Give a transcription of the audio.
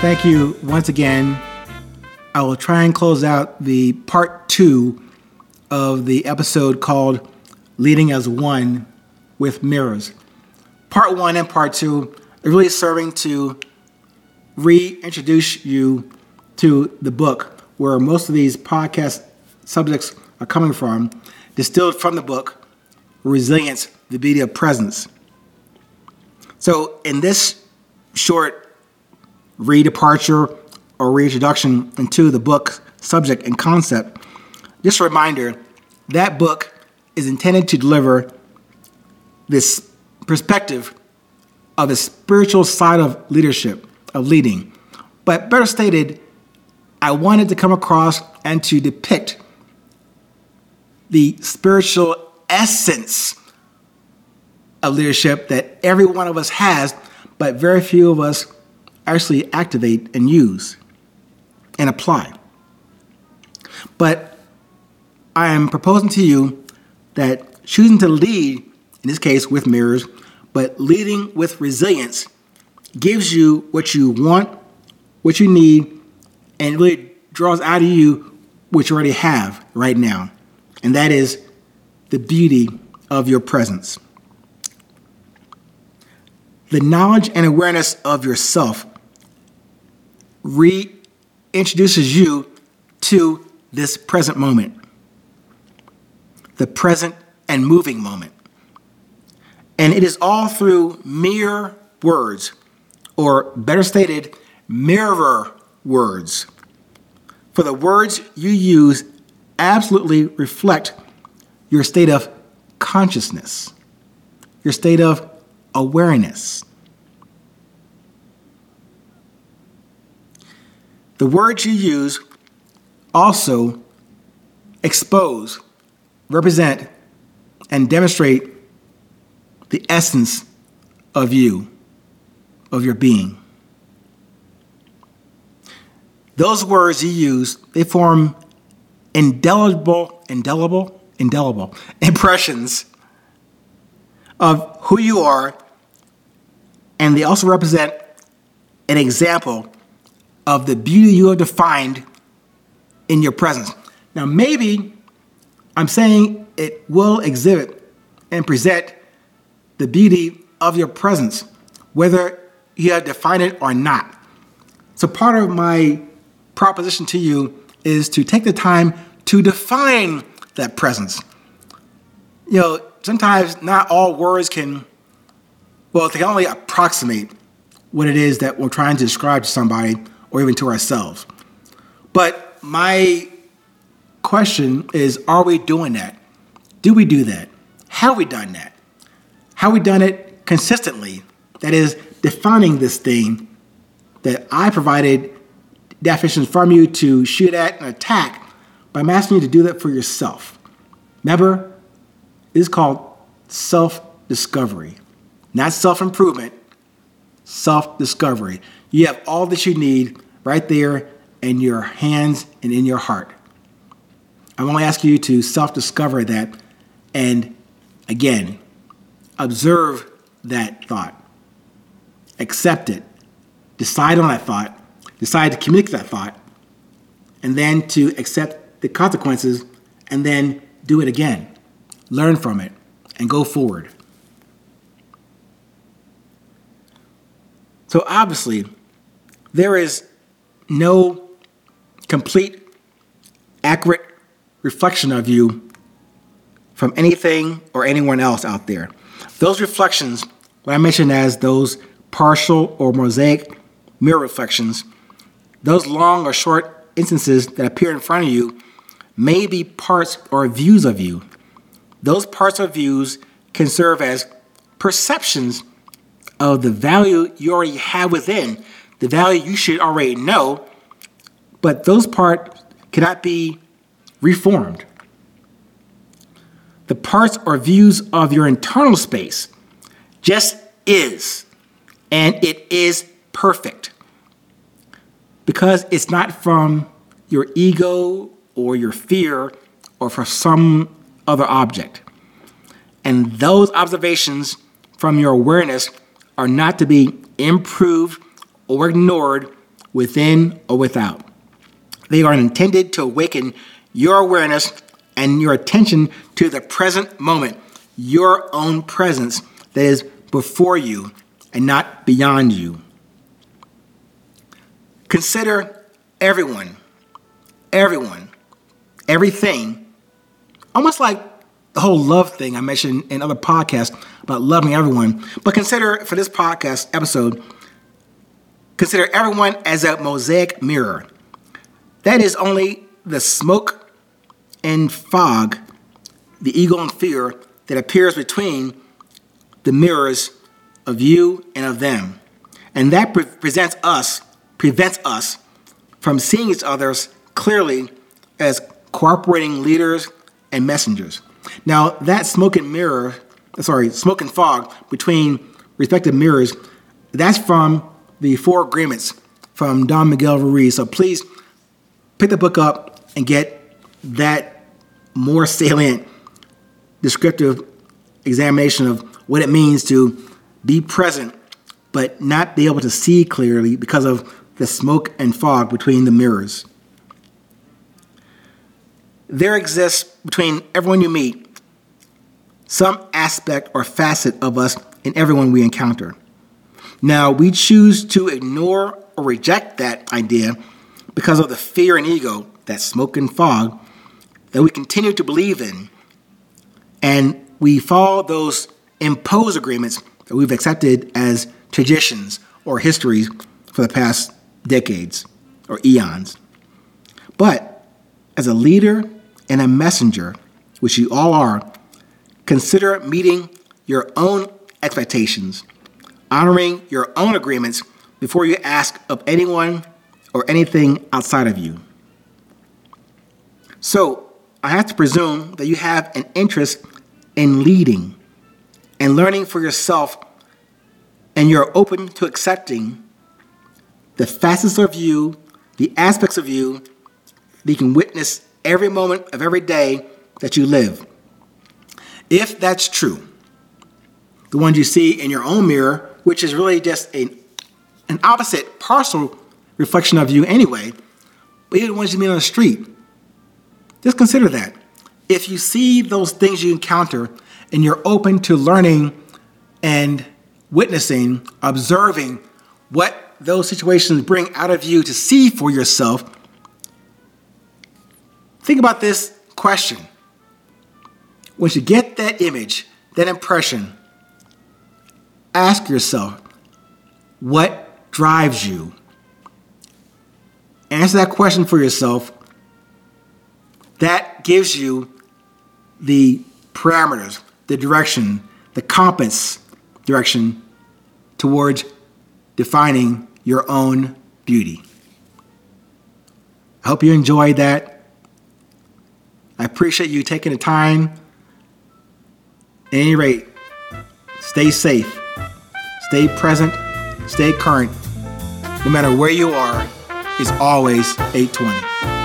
Thank you once again. I will try and close out the part two of the episode called Leading as One with Mirrors. Part one and part two are really serving to reintroduce you to the book where most of these podcast subjects are coming from, distilled from the book Resilience, the Beauty of Presence. So, in this short redeparture or reintroduction into the book subject and concept, just a reminder that book is intended to deliver this perspective of the spiritual side of leadership, of leading. But better stated, I wanted to come across and to depict the spiritual essence of leadership that every one of us has, but very few of us actually activate and use and apply. But I am proposing to you that choosing to lead, in this case with mirrors, but leading with resilience gives you what you want, what you need, and really draws out of you what you already have right now. And that is the beauty of your presence. The knowledge and awareness of yourself reintroduces you to this present moment, the present and moving moment. And it is all through mere words, or better stated, mirror words. For the words you use absolutely reflect your state of consciousness, your state of awareness. The words you use also expose, represent, and demonstrate the essence of you, of your being. Those words you use, they form indelible, indelible, indelible impressions of who you are, and they also represent an example of the beauty you have defined in your presence. Now, maybe I'm saying it will exhibit and present the beauty of your presence, whether you have defined it or not. So, part of my proposition to you is to take the time to define that presence. You know, sometimes not all words can, well, they can only approximate what it is that we're trying to describe to somebody or even to ourselves. But my question is are we doing that? Do we do that? Have we done that? Have we done it consistently? That is, defining this thing that I provided definitions from you to shoot at and attack, but I'm asking you to do that for yourself. Remember, it's called self discovery, not self improvement, self discovery. You have all that you need right there in your hands and in your heart. I'm only asking you to self discover that and again, observe that thought, accept it, decide on that thought, decide to communicate that thought, and then to accept the consequences and then do it again. Learn from it and go forward. So, obviously, there is no complete, accurate reflection of you from anything or anyone else out there. Those reflections, what I mentioned as those partial or mosaic mirror reflections, those long or short instances that appear in front of you may be parts or views of you. Those parts or views can serve as perceptions of the value you already have within, the value you should already know, but those parts cannot be reformed. The parts or views of your internal space just is, and it is perfect because it's not from your ego or your fear or from some other object. And those observations from your awareness are not to be improved or ignored within or without. They are intended to awaken your awareness and your attention to the present moment, your own presence that is before you and not beyond you. Consider everyone, everyone, everything, almost like the whole love thing I mentioned in other podcasts about loving everyone. But consider for this podcast episode, consider everyone as a mosaic mirror. That is only the smoke and fog, the ego and fear that appears between the mirrors of you and of them. And that pre- presents us, prevents us from seeing each other clearly as cooperating leaders and messengers. Now, that smoke and mirror, sorry, smoke and fog between respective mirrors, that's from the Four Agreements from Don Miguel Ruiz. So please pick the book up and get that more salient, descriptive examination of what it means to be present but not be able to see clearly because of the smoke and fog between the mirrors. There exists between everyone you meet some aspect or facet of us in everyone we encounter. Now, we choose to ignore or reject that idea because of the fear and ego, that smoke and fog, that we continue to believe in. And we follow those imposed agreements that we've accepted as traditions or histories for the past decades or eons. But as a leader and a messenger, which you all are, consider meeting your own expectations, honoring your own agreements before you ask of anyone or anything outside of you. So, I have to presume that you have an interest in leading and learning for yourself, and you're open to accepting the facets of you, the aspects of you that you can witness every moment of every day that you live. If that's true, the ones you see in your own mirror, which is really just a, an opposite partial reflection of you anyway, but even the ones you meet on the street, just consider that. If you see those things you encounter and you're open to learning and witnessing, observing what those situations bring out of you to see for yourself, think about this question. Once you get that image, that impression, ask yourself, what drives you? Answer that question for yourself. That gives you the parameters, the direction, the compass direction towards defining your own beauty. I hope you enjoyed that. I appreciate you taking the time. At any rate, stay safe, stay present, stay current. No matter where you are, it's always 820.